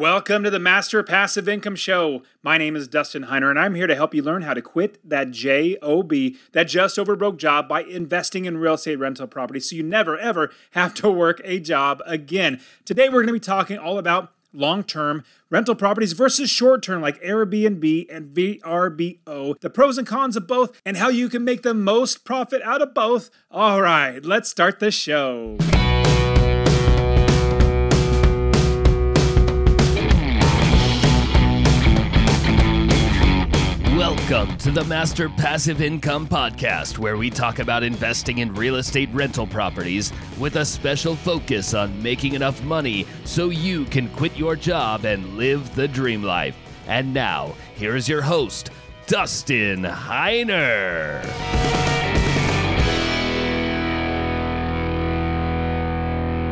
Welcome to the Master Passive Income Show. My name is Dustin Heiner, and I'm here to help you learn how to quit that JOB, that just over broke job, by investing in real estate rental property so you never ever have to work a job again. Today, we're going to be talking all about long term rental properties versus short term like Airbnb and VRBO, the pros and cons of both, and how you can make the most profit out of both. All right, let's start the show. Welcome to the Master Passive Income Podcast, where we talk about investing in real estate rental properties with a special focus on making enough money so you can quit your job and live the dream life. And now, here is your host, Dustin Heiner.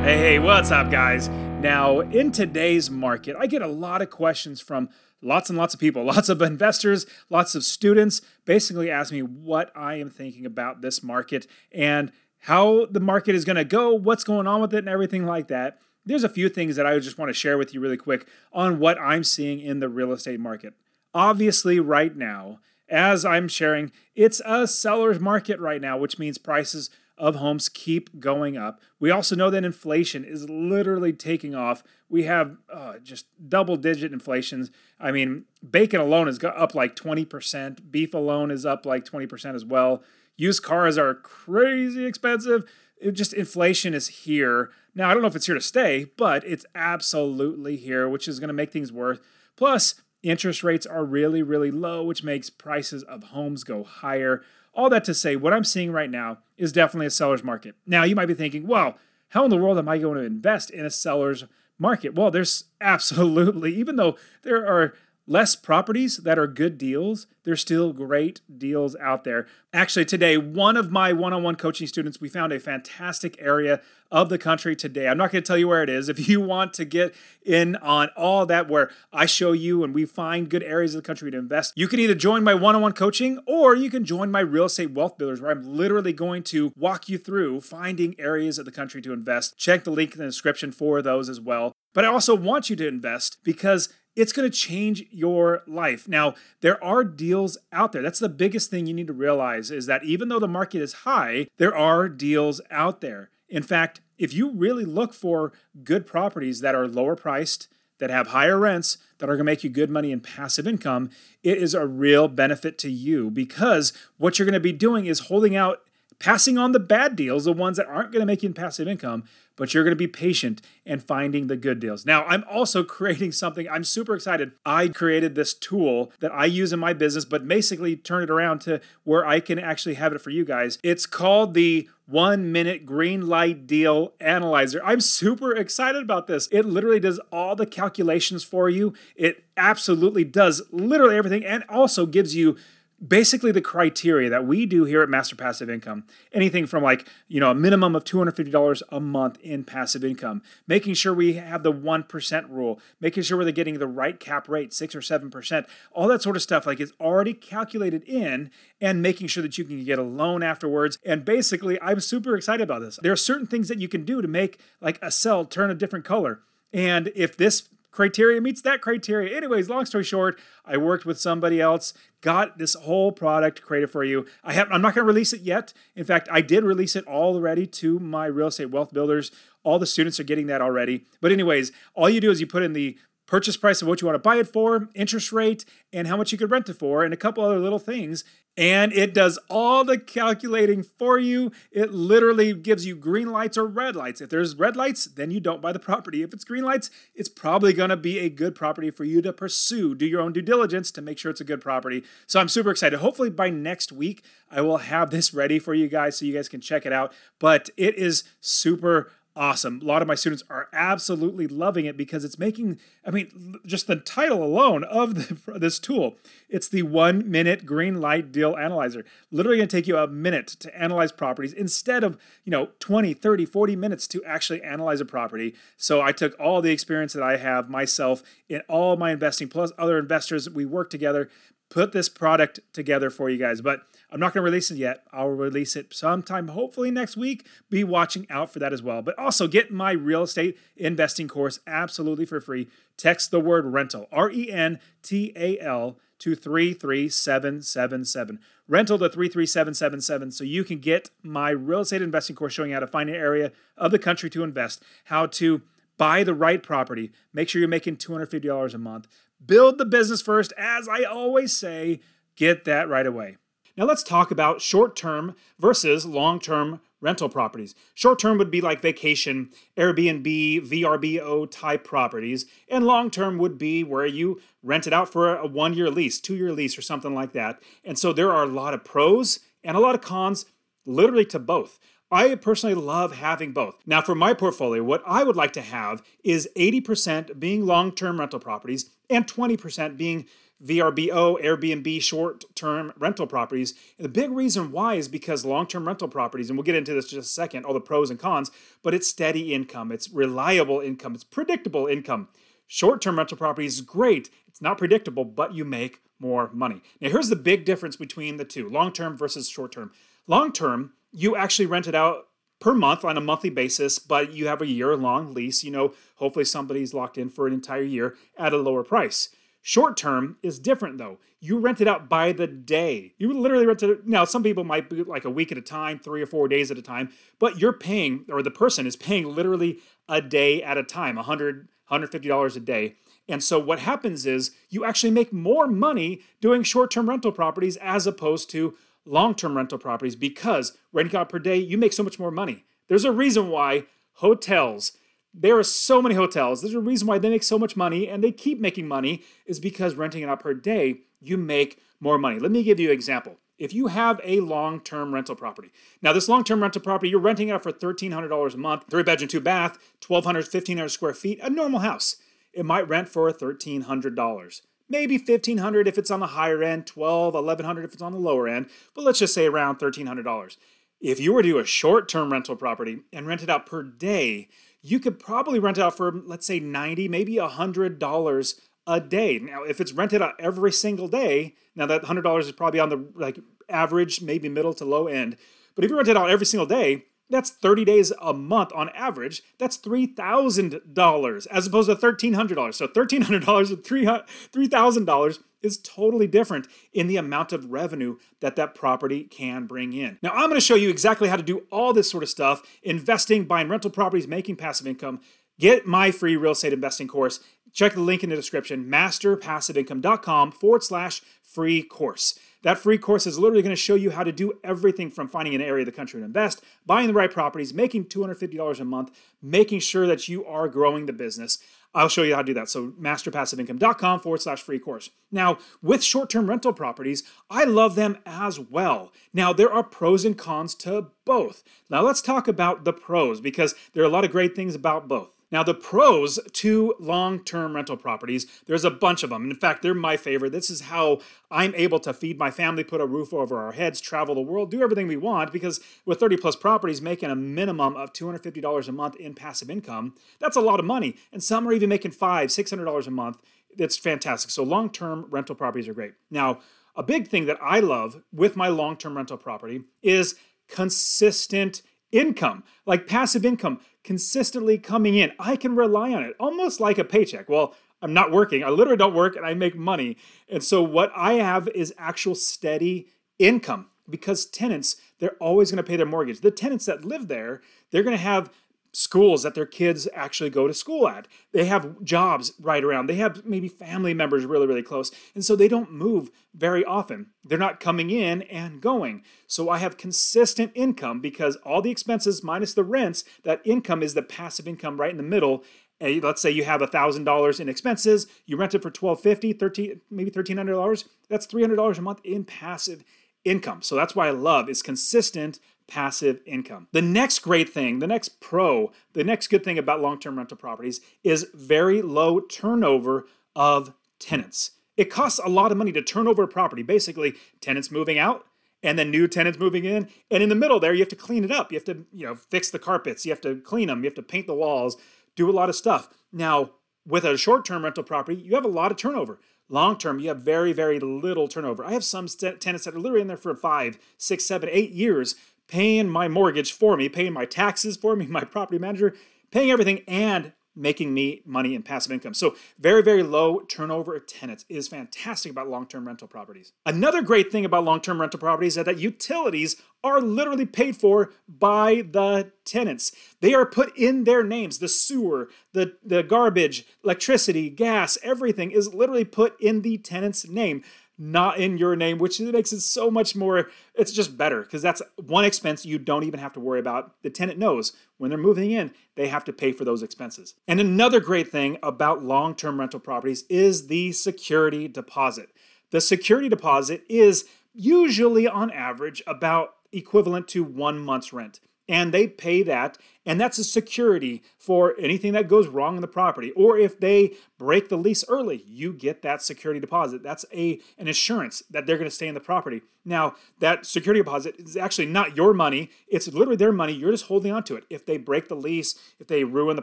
Hey, hey, what's up, guys? Now, in today's market, I get a lot of questions from lots and lots of people, lots of investors, lots of students basically ask me what I am thinking about this market and how the market is going to go, what's going on with it, and everything like that. There's a few things that I just want to share with you really quick on what I'm seeing in the real estate market. Obviously, right now, as I'm sharing, it's a seller's market right now, which means prices of homes keep going up. We also know that inflation is literally taking off. We have uh, just double digit inflations. I mean, bacon alone is up like 20%, beef alone is up like 20% as well. Used cars are crazy expensive. It just inflation is here. Now, I don't know if it's here to stay, but it's absolutely here, which is going to make things worse. Plus, interest rates are really, really low, which makes prices of homes go higher. All that to say, what I'm seeing right now is definitely a seller's market. Now, you might be thinking, well, how in the world am I going to invest in a seller's market? Well, there's absolutely, even though there are less properties that are good deals, there's still great deals out there. Actually, today, one of my one on one coaching students, we found a fantastic area of the country today. I'm not going to tell you where it is. If you want to get in on all that, where I show you and we find good areas of the country to invest, you can either join my one on one coaching or you can join my real estate wealth builders, where I'm literally going to walk you through finding areas of the country to invest. Check the link in the description for those as well. But I also want you to invest because it's going to change your life. Now, there are deals out there. That's the biggest thing you need to realize is that even though the market is high, there are deals out there. In fact, if you really look for good properties that are lower priced, that have higher rents, that are going to make you good money and passive income, it is a real benefit to you because what you're going to be doing is holding out passing on the bad deals, the ones that aren't going to make you passive income, but you're going to be patient and finding the good deals. Now, I'm also creating something. I'm super excited. I created this tool that I use in my business, but basically turn it around to where I can actually have it for you guys. It's called the one minute green light deal analyzer. I'm super excited about this. It literally does all the calculations for you. It absolutely does literally everything and also gives you basically the criteria that we do here at Master Passive Income. Anything from like, you know, a minimum of $250 a month in passive income, making sure we have the 1% rule, making sure we're getting the right cap rate, 6 or 7%, all that sort of stuff like it's already calculated in and making sure that you can get a loan afterwards. And basically, I'm super excited about this. There are certain things that you can do to make like a cell turn a different color. And if this criteria meets that criteria. Anyways, long story short, I worked with somebody else, got this whole product created for you. I have I'm not going to release it yet. In fact, I did release it already to my real estate wealth builders. All the students are getting that already. But anyways, all you do is you put in the purchase price of what you want to buy it for, interest rate, and how much you could rent it for, and a couple other little things. And it does all the calculating for you. It literally gives you green lights or red lights. If there's red lights, then you don't buy the property. If it's green lights, it's probably going to be a good property for you to pursue. Do your own due diligence to make sure it's a good property. So I'm super excited. Hopefully by next week, I will have this ready for you guys so you guys can check it out. But it is super awesome. A lot of my students are absolutely loving it because it's making, I mean, just the title alone of the, this tool. It's the one minute green light deal analyzer. Literally going to take you a minute to analyze properties instead of, you know, 20, 30, 40 minutes to actually analyze a property. So I took all the experience that I have myself in all my investing plus other investors. We work together put this product together for you guys. But I'm not going to release it yet. I'll release it sometime, hopefully next week. Be watching out for that as well. But also get my real estate investing course absolutely for free. Text the word rental, R E N T A L, to 33777. Rental to 33777 so you can get my real estate investing course showing you how to find an area of the country to invest, how to buy the right property, make sure you're making $250 a month, build the business first. As I always say, get that right away. Now let's talk about short term versus long term rental properties. Short term would be like vacation, Airbnb, VRBO type properties, and long term would be where you rent it out for a one year lease, two year lease, or something like that. And so there are a lot of pros and a lot of cons, literally to both. I personally love having both. Now, for my portfolio, what I would like to have is 80% being long term rental properties and 20% being VRBO, Airbnb, short term rental properties. And the big reason why is because long term rental properties, and we'll get into this just a second, all the pros and cons, but it's steady income, it's reliable income, it's predictable income. Short term rental properties is great, it's not predictable, but you make more money. Now, here's the big difference between the two long term versus short term. Long term, you actually rent it out per month on a monthly basis, but you have a year long lease. You know, hopefully somebody's locked in for an entire year at a lower price. Short term is different though. You rent it out by the day. You literally rent it. Now, some people might be like a week at a time, three or four days at a time, but you're paying, or the person is paying literally a day at a time, 100 $150 a day. And so what happens is you actually make more money doing short term rental properties as opposed to long term rental properties because renting out per day, you make so much more money. There's a reason why hotels, there are so many hotels. There's a reason why they make so much money and they keep making money is because renting it out per day, you make more money. Let me give you an example. If you have a long term rental property, now this long term rental property, you're renting it out for $1,300 a month, three bedroom, two bath, 1,200, 1,500 square feet, a normal house. It might rent for $1,300 maybe 1500 if it's on the higher end 12 1100 if it's on the lower end but let's just say around $1300 if you were to do a short-term rental property and rent it out per day you could probably rent it out for let's say 90 maybe $100 a day. Now if it's rented out every single day now that $100 is probably on the like average maybe middle to low end but if you rent it out every single day that's 30 days a month on average. That's $3,000 as opposed to $1,300. So $1,300 and $3,000 is totally different in the amount of revenue that that property can bring in. Now, I'm going to show you exactly how to do all this sort of stuff investing, buying rental properties, making passive income. Get my free real estate investing course. Check the link in the description masterpassiveincome.com forward slash free course. That free course is literally going to show you how to do everything from finding an area of the country to invest, buying the right properties, making $250 a month, making sure that you are growing the business. I'll show you how to do that. So, masterpassiveincome.com forward slash free course. Now, with short term rental properties, I love them as well. Now, there are pros and cons to both. Now, let's talk about the pros because there are a lot of great things about both. Now, the pros to long term rental properties, there's a bunch of them. In fact, they're my favorite. This is how I'm able to feed my family, put a roof over our heads, travel the world, do everything we want because with 30 plus properties making a minimum of $250 a month in passive income, that's a lot of money. And some are even making five, $600 a month. It's fantastic. So, long term rental properties are great. Now, a big thing that I love with my long term rental property is consistent income, like passive income consistently coming in. I can rely on it almost like a paycheck. Well, I'm not working. I literally don't work and I make money. And so what I have is actual steady income because tenants, they're always going to pay their mortgage. The tenants that live there, they're going to have schools that their kids actually go to school at. They have jobs right around. They have maybe family members really, really close. And so they don't move very often. They're not coming in and going. So I have consistent income because all the expenses minus the rents, that income is the passive income right in the middle. And let's say you have $1,000 in expenses, you rent it for $1,250, 13 maybe $1,300. That's $300 a month in passive income. So that's why I love is consistent passive income. The next great thing, the next pro, the next good thing about long-term rental properties is very low turnover of tenants. It costs a lot of money to turn over a property. Basically, tenants moving out and then new tenants moving in, and in the middle there you have to clean it up. You have to, you know, fix the carpets, you have to clean them, you have to paint the walls, do a lot of stuff. Now, with a short-term rental property, you have a lot of turnover Long term, you have very, very little turnover. I have some st- tenants that are literally in there for five, six, seven, eight years, paying my mortgage for me, paying my taxes for me, my property manager, paying everything, and making me money in passive income. So, very, very low turnover of tenants is fantastic about long term rental properties. Another great thing about long term rental properties is that utilities are literally paid for by the tenants. They are put in their names. The sewer, the, the garbage, electricity, gas, everything is literally put in the tenant's name not in your name, which makes it so much more, it's just better because that's one expense you don't even have to worry about. The tenant knows when they're moving in, they have to pay for those expenses. And another great thing about long term rental properties is the security deposit. The security deposit is usually on average about equivalent to one month's rent and they pay that and that's a security for anything that goes wrong in the property. Or if they break the lease early you get that security deposit. That's a an assurance that they're going to stay in the property. Now that security deposit is actually not your money. It's literally their money. You're just holding on to it. If they break the lease if they ruin the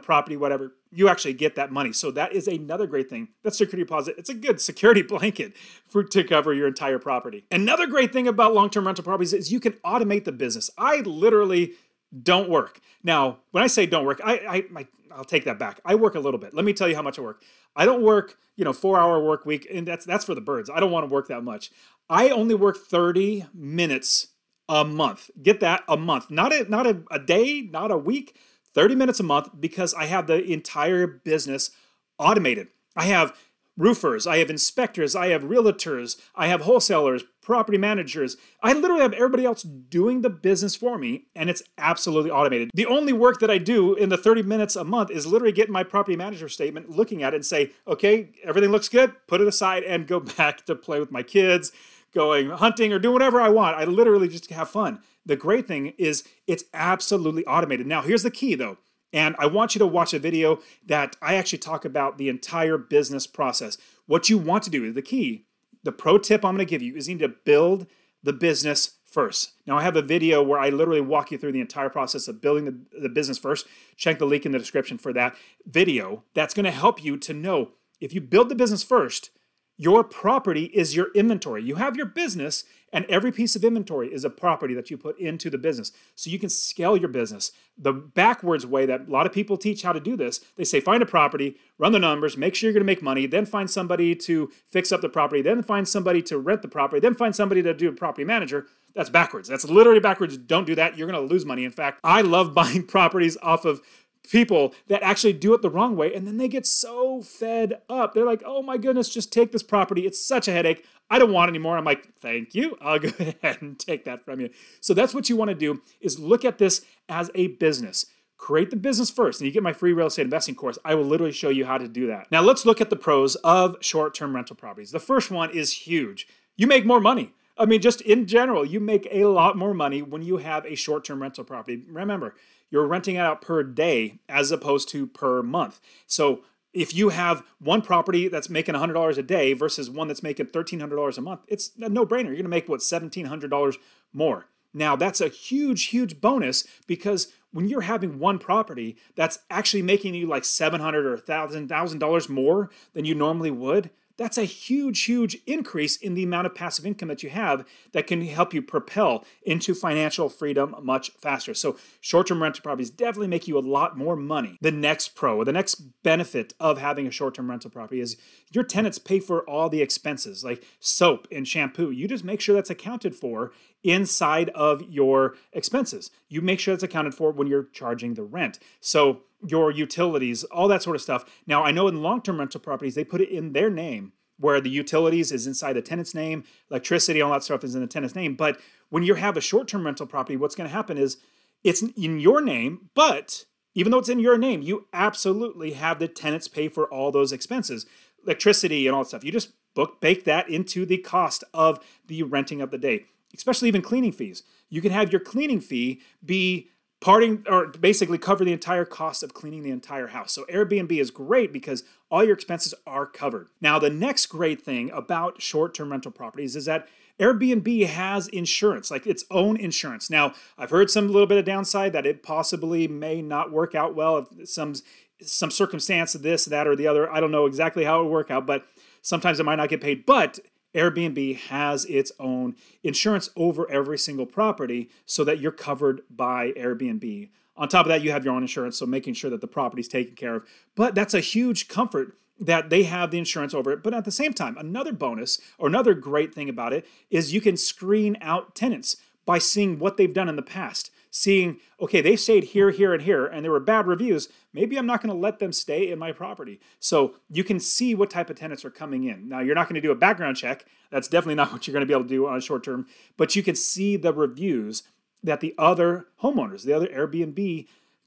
property whatever you actually get that money. So that is another great thing. That security deposit it's a good security blanket for to cover your entire property. Another great thing about long-term rental properties is you can automate the business. I literally don't work. Now, when I say don't work, I, I, I I'll take that back. I work a little bit. Let me tell you how much I work. I don't work, you know, four hour work week, and that's that's for the birds. I don't want to work that much. I only work 30 minutes a month. Get that a month, not a not a, a day, not a week. 30 minutes a month because I have the entire business automated. I have roofers, I have inspectors, I have realtors, I have wholesalers, property managers. I literally have everybody else doing the business for me, and it's absolutely automated. The only work that I do in the 30 minutes a month is literally get my property manager statement, looking at it, and say, okay, everything looks good, put it aside, and go back to play with my kids, going hunting, or do whatever I want. I literally just have fun. The great thing is it's absolutely automated. Now, here's the key though and I want you to watch a video that I actually talk about the entire business process. What you want to do is the key. The pro tip I'm going to give you is you need to build the business first. Now, I have a video where I literally walk you through the entire process of building the, the business first. Check the link in the description for that video. That's going to help you to know if you build the business first, your property is your inventory. You have your business, and every piece of inventory is a property that you put into the business. So you can scale your business. The backwards way that a lot of people teach how to do this, they say find a property, run the numbers, make sure you're going to make money, then find somebody to fix up the property, then find somebody to rent the property, then find somebody to do a property manager. That's backwards. That's literally backwards. Don't do that. You're going to lose money. In fact, I love buying properties off of people that actually do it the wrong way and then they get so fed up. They're like, oh my goodness, just take this property. It's such a headache. I don't want anymore. I'm like, thank you. I'll go ahead and take that from you. So that's what you want to do is look at this as a business. Create the business first, and you get my free real estate investing course. I will literally show you how to do that. Now, let's look at the pros of short term rental properties. The first one is huge you make more money. I mean, just in general, you make a lot more money when you have a short term rental property. Remember, you're renting it out per day as opposed to per month. So if you have one property that's making $100 a day versus one that's making $1,300 a month, it's a no brainer. You're going to make what, $1,700 more. Now, that's a huge, huge bonus because when you're having one property that's actually making you like 700 or $1,000 more than you normally would, that's a huge, huge increase in the amount of passive income that you have that can help you propel into financial freedom much faster. So, short term rental properties definitely make you a lot more money. The next pro, the next benefit of having a short term rental property is your tenants pay for all the expenses like soap and shampoo. You just make sure that's accounted for inside of your expenses. You make sure that's accounted for when you're charging the rent. So, your utilities, all that sort of stuff. Now, I know in long term rental properties, they put it in their name where the utilities is inside the tenant's name, electricity, all that stuff is in the tenant's name. But when you have a short term rental property, what's going to happen is it's in your name, but even though it's in your name, you absolutely have the tenants pay for all those expenses, electricity and all that stuff. You just book bake that into the cost of the renting of the day, especially even cleaning fees. You can have your cleaning fee be parting or basically cover the entire cost of cleaning the entire house. So Airbnb is great because all your expenses are covered. Now, the next great thing about short-term rental properties is that Airbnb has insurance, like its own insurance. Now, I've heard some little bit of downside that it possibly may not work out well if some some circumstance of this, that, or the other. I don't know exactly how it would work out, but Sometimes it might not get paid, but Airbnb has its own insurance over every single property so that you're covered by Airbnb. On top of that, you have your own insurance, so making sure that the property's taken care of. But that's a huge comfort that they have the insurance over it. But at the same time, another bonus or another great thing about it is you can screen out tenants by seeing what they've done in the past. Seeing, okay, they stayed here, here, and here, and there were bad reviews. Maybe I'm not going to let them stay in my property. So you can see what type of tenants are coming in. Now, you're not going to do a background check. That's definitely not what you're going to be able to do on a short term, but you can see the reviews that the other homeowners, the other Airbnb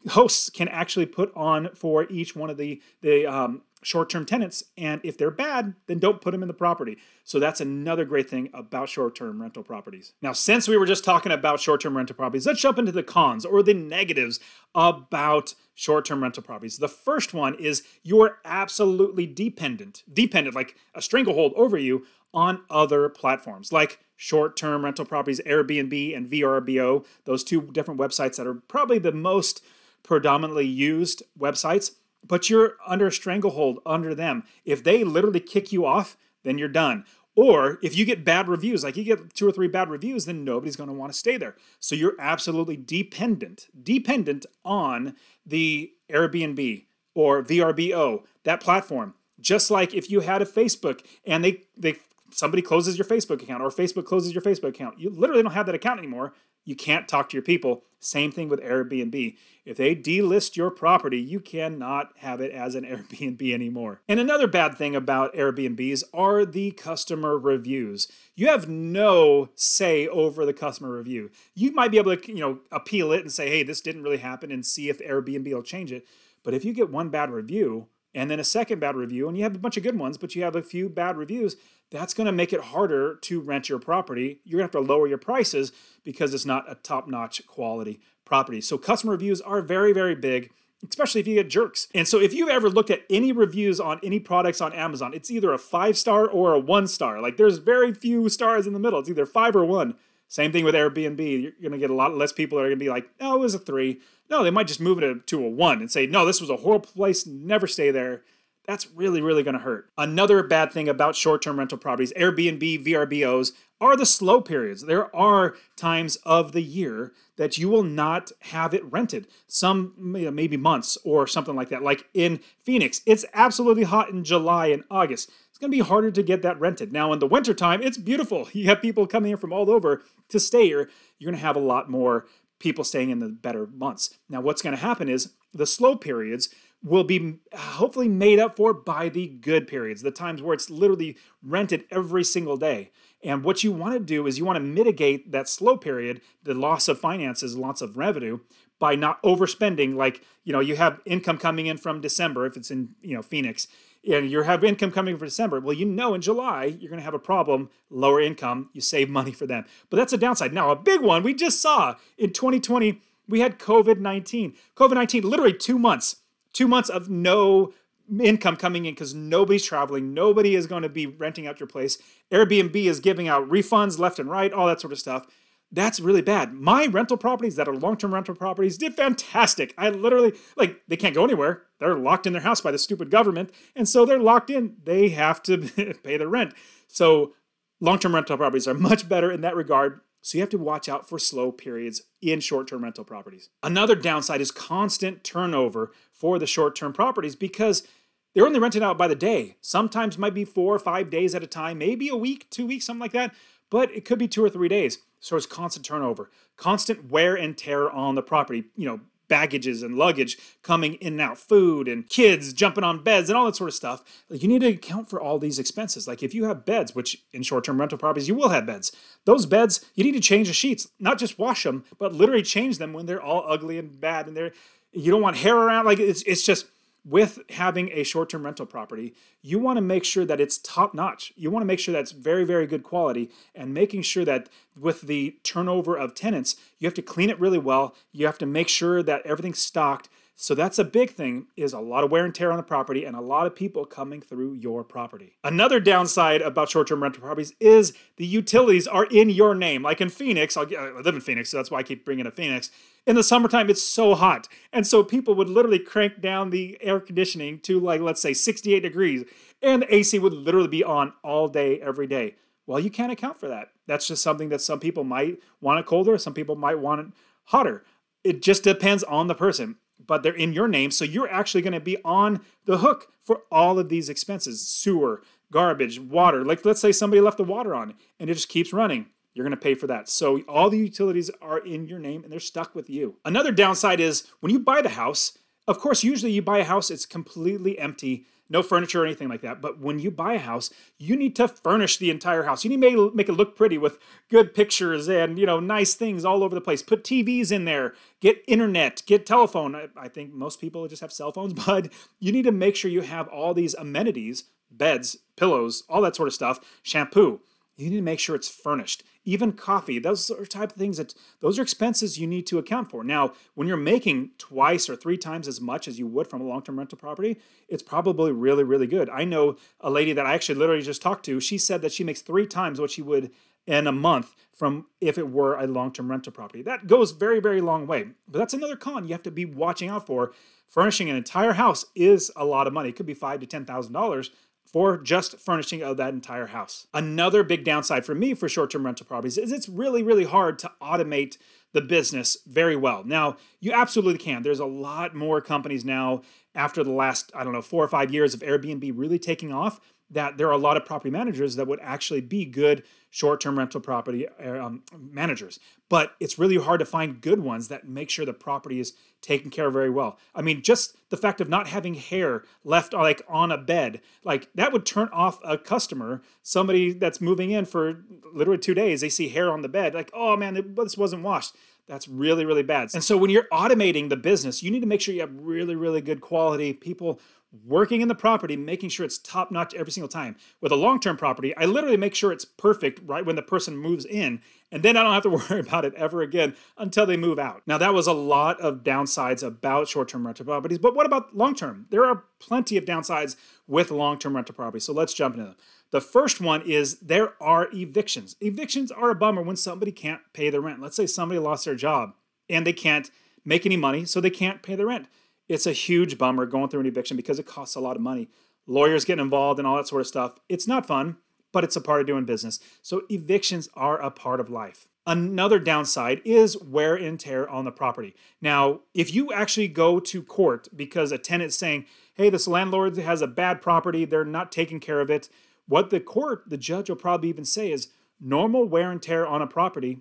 hosts can actually put on for each one of the the um, short-term tenants and if they're bad then don't put them in the property. So that's another great thing about short-term rental properties. Now since we were just talking about short-term rental properties let's jump into the cons or the negatives about short-term rental properties. The first one is you're absolutely dependent dependent like a stranglehold over you on other platforms like short-term rental properties airbnb and vrbo those two different websites that are probably the most predominantly used websites but you're under a stranglehold under them. If they literally kick you off, then you're done. Or if you get bad reviews, like you get two or three bad reviews, then nobody's going to want to stay there. So you're absolutely dependent, dependent on the Airbnb or VRBO, that platform. Just like if you had a Facebook and they they somebody closes your Facebook account or Facebook closes your Facebook account, you literally don't have that account anymore you can't talk to your people. Same thing with Airbnb. If they delist your property, you cannot have it as an Airbnb anymore. And another bad thing about Airbnbs are the customer reviews. You have no say over the customer review. You might be able to, you know, appeal it and say, "Hey, this didn't really happen," and see if Airbnb will change it. But if you get one bad review, and then a second bad review, and you have a bunch of good ones, but you have a few bad reviews, that's going to make it harder to rent your property. You're going to have to lower your prices because it's not a top notch quality property. So, customer reviews are very, very big, especially if you get jerks. And so, if you've ever looked at any reviews on any products on Amazon, it's either a five star or a one star. Like, there's very few stars in the middle, it's either five or one. Same thing with Airbnb. You're going to get a lot less people that are going to be like, oh, it was a three. No, they might just move it to a one and say, no, this was a horrible place. Never stay there. That's really, really going to hurt. Another bad thing about short term rental properties, Airbnb, VRBOs, are the slow periods. There are times of the year that you will not have it rented, some maybe months or something like that. Like in Phoenix, it's absolutely hot in July and August. It's going to be harder to get that rented. Now, in the wintertime, it's beautiful. You have people coming in from all over to stay here. You're going to have a lot more people staying in the better months. Now, what's going to happen is the slow periods will be hopefully made up for by the good periods, the times where it's literally rented every single day. And what you want to do is you want to mitigate that slow period, the loss of finances, loss of revenue, by not overspending. Like, you know, you have income coming in from December, if it's in, you know, Phoenix, and you have income coming for December. Well, you know, in July, you're going to have a problem, lower income, you save money for them. But that's a downside. Now, a big one we just saw in 2020, we had COVID 19. COVID 19, literally two months, two months of no income coming in because nobody's traveling, nobody is going to be renting out your place. Airbnb is giving out refunds left and right, all that sort of stuff. That's really bad. My rental properties that are long term rental properties did fantastic. I literally, like, they can't go anywhere. They're locked in their house by the stupid government. And so they're locked in. They have to pay the rent. So long term rental properties are much better in that regard. So you have to watch out for slow periods in short term rental properties. Another downside is constant turnover for the short term properties because they're only rented out by the day. Sometimes might be four or five days at a time, maybe a week, two weeks, something like that, but it could be two or three days. So it's constant turnover, constant wear and tear on the property, you know, baggages and luggage coming in and out, food and kids jumping on beds and all that sort of stuff. Like you need to account for all these expenses. Like if you have beds, which in short-term rental properties you will have beds, those beds you need to change the sheets, not just wash them, but literally change them when they're all ugly and bad and they're you don't want hair around. Like it's it's just with having a short term rental property, you want to make sure that it's top notch. You want to make sure that's very, very good quality and making sure that with the turnover of tenants, you have to clean it really well. You have to make sure that everything's stocked So that's a big thing is a lot of wear and tear on the property and a lot of people coming through your property. Another downside about short-term rental properties is the utilities are in your name. Like in Phoenix, I live in Phoenix, so that's why I keep bringing up Phoenix. In the summertime, it's so hot. And so people would literally crank down the air conditioning to like, let's say 68 degrees and the AC would literally be on all day, every day. Well, you can't account for that. That's just something that some people might want it colder, some people might want it hotter. It just depends on the person but they're in your name. So you're actually going to be on the hook for all of these expenses sewer, garbage, water. Like, let's say somebody left the water on and it just keeps running. You're going to pay for that. So all the utilities are in your name and they're stuck with you. Another downside is when you buy the house, of course, usually you buy a house, it's completely empty no furniture or anything like that. But when you buy a house, you need to furnish the entire house. You need to make it look pretty with good pictures and you know nice things all over the place. Put TVs in there, get internet, get telephone. I, I think most people just have cell phones, but you need to make sure you have all these amenities, beds, pillows, all that sort of stuff, shampoo. You need to make sure it's furnished even coffee those are type of things that those are expenses you need to account for. Now when you're making twice or three times as much as you would from a long-term rental property it's probably really really good. I know a lady that i actually literally just talked to she said that she makes three times what she would in a month from if it were a long-term rental property. That goes very very long way. But that's another con you have to be watching out for. Furnishing an entire house is a lot of money. It could be five to ten thousand dollars for just furnishing of that entire house. Another big downside for me for short term rental properties is it's really, really hard to automate the business very well. Now, you absolutely can. There's a lot more companies now after the last, I don't know, four or five years of Airbnb really taking off that there are a lot of property managers that would actually be good short-term rental property uh, um, managers. But it's really hard to find good ones that make sure the property is taken care of very well. I mean just the fact of not having hair left like on a bed like that would turn off a customer somebody that's moving in for literally two days they see hair on the bed like oh man this wasn't washed. That's really really bad. And so when you're automating the business you need to make sure you have really really good quality people working in the property, making sure it's top notch every single time. With a long term property, I literally make sure it's perfect right when the person moves in, and then I don't have to worry about it ever again until they move out. Now, that was a lot of downsides about short term rental properties, but what about long term? There are plenty of downsides with long term rental properties, so let's jump into them. The first one is there are evictions. Evictions are a bummer when somebody can't pay the rent. Let's say somebody lost their job and they can't make any money, so they can't pay the rent it's a huge bummer going through an eviction because it costs a lot of money. Lawyers getting involved and all that sort of stuff. It's not fun, but it's a part of doing business. So evictions are a part of life. Another downside is wear and tear on the property. Now, if you actually go to court because a tenant's saying, hey, this landlord has a bad property, they're not taking care of it, what the court, the judge will probably even say is normal wear and tear on a property,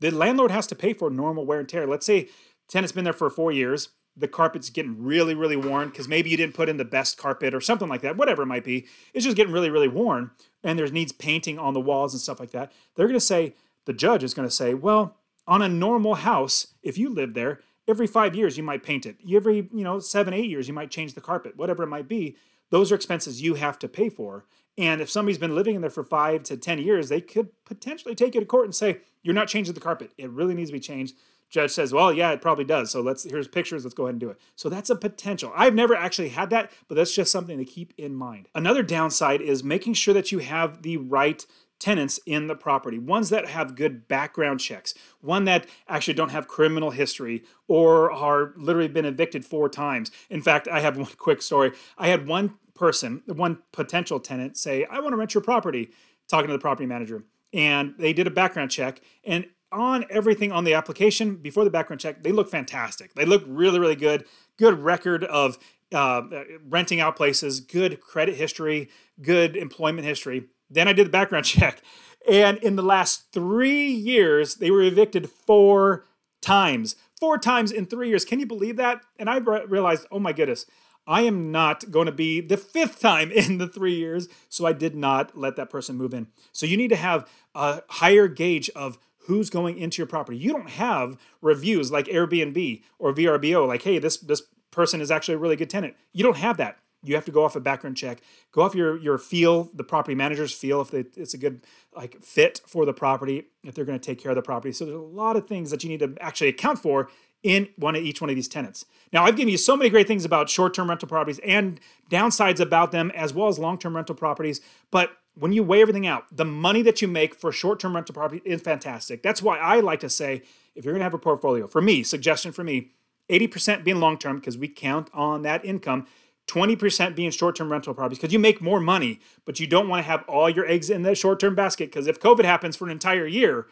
the landlord has to pay for normal wear and tear. Let's say tenant's been there for four years, the carpet's getting really, really worn because maybe you didn't put in the best carpet or something like that, whatever it might be. It's just getting really, really worn and there needs painting on the walls and stuff like that. They're going to say, the judge is going to say, well, on a normal house, if you live there, every five years you might paint it. Every, you know, seven, eight years you might change the carpet, whatever it might be. Those are expenses you have to pay for. And if somebody's been living in there for five to 10 years, they could potentially take you to court and say, you're not changing the carpet. It really needs to be changed. Judge says, "Well, yeah, it probably does. So let's here's pictures. Let's go ahead and do it." So that's a potential. I've never actually had that, but that's just something to keep in mind. Another downside is making sure that you have the right tenants in the property, ones that have good background checks, one that actually don't have criminal history or are literally been evicted four times. In fact, I have one quick story. I had one person, one potential tenant say, "I want to rent your property," talking to the property manager. And they did a background check, and on everything on the application before the background check, they look fantastic. They look really, really good. Good record of uh, renting out places, good credit history, good employment history. Then I did the background check. And in the last three years, they were evicted four times. Four times in three years. Can you believe that? And I realized, oh my goodness, I am not going to be the fifth time in the three years. So I did not let that person move in. So you need to have a higher gauge of who's going into your property. You don't have reviews like Airbnb or VRBO, like, hey, this this person is actually a really good tenant. You don't have that. You have to go off a background check, go off your your feel, the property manager's feel if they, it's a good like fit for the property, if they're going to take care of the property. So there's a lot of things that you need to actually account for in one of each one of these tenants. Now, I've given you so many great things about short-term rental properties and downsides about them as well as long-term rental properties, but when you weigh everything out, the money that you make for short-term rental property is fantastic. That's why I like to say if you're going to have a portfolio, for me, suggestion for me, 80% being long-term because we count on that income 20% being short-term rental properties because you make more money, but you don't want to have all your eggs in the short-term basket because if COVID happens for an entire year,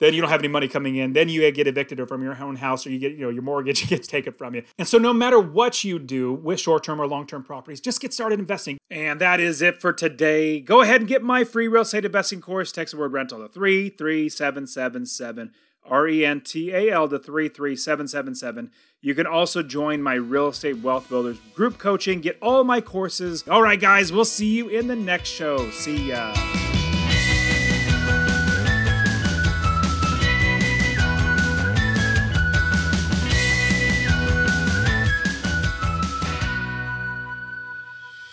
then you don't have any money coming in. Then you get evicted or from your own house or you get, you know, your mortgage gets taken from you. And so no matter what you do with short-term or long-term properties, just get started investing. And that is it for today. Go ahead and get my free real estate investing course. Text the word rental to 33777 R E N T A L to 33777. You can also join my Real Estate Wealth Builders group coaching, get all my courses. All right, guys, we'll see you in the next show. See ya.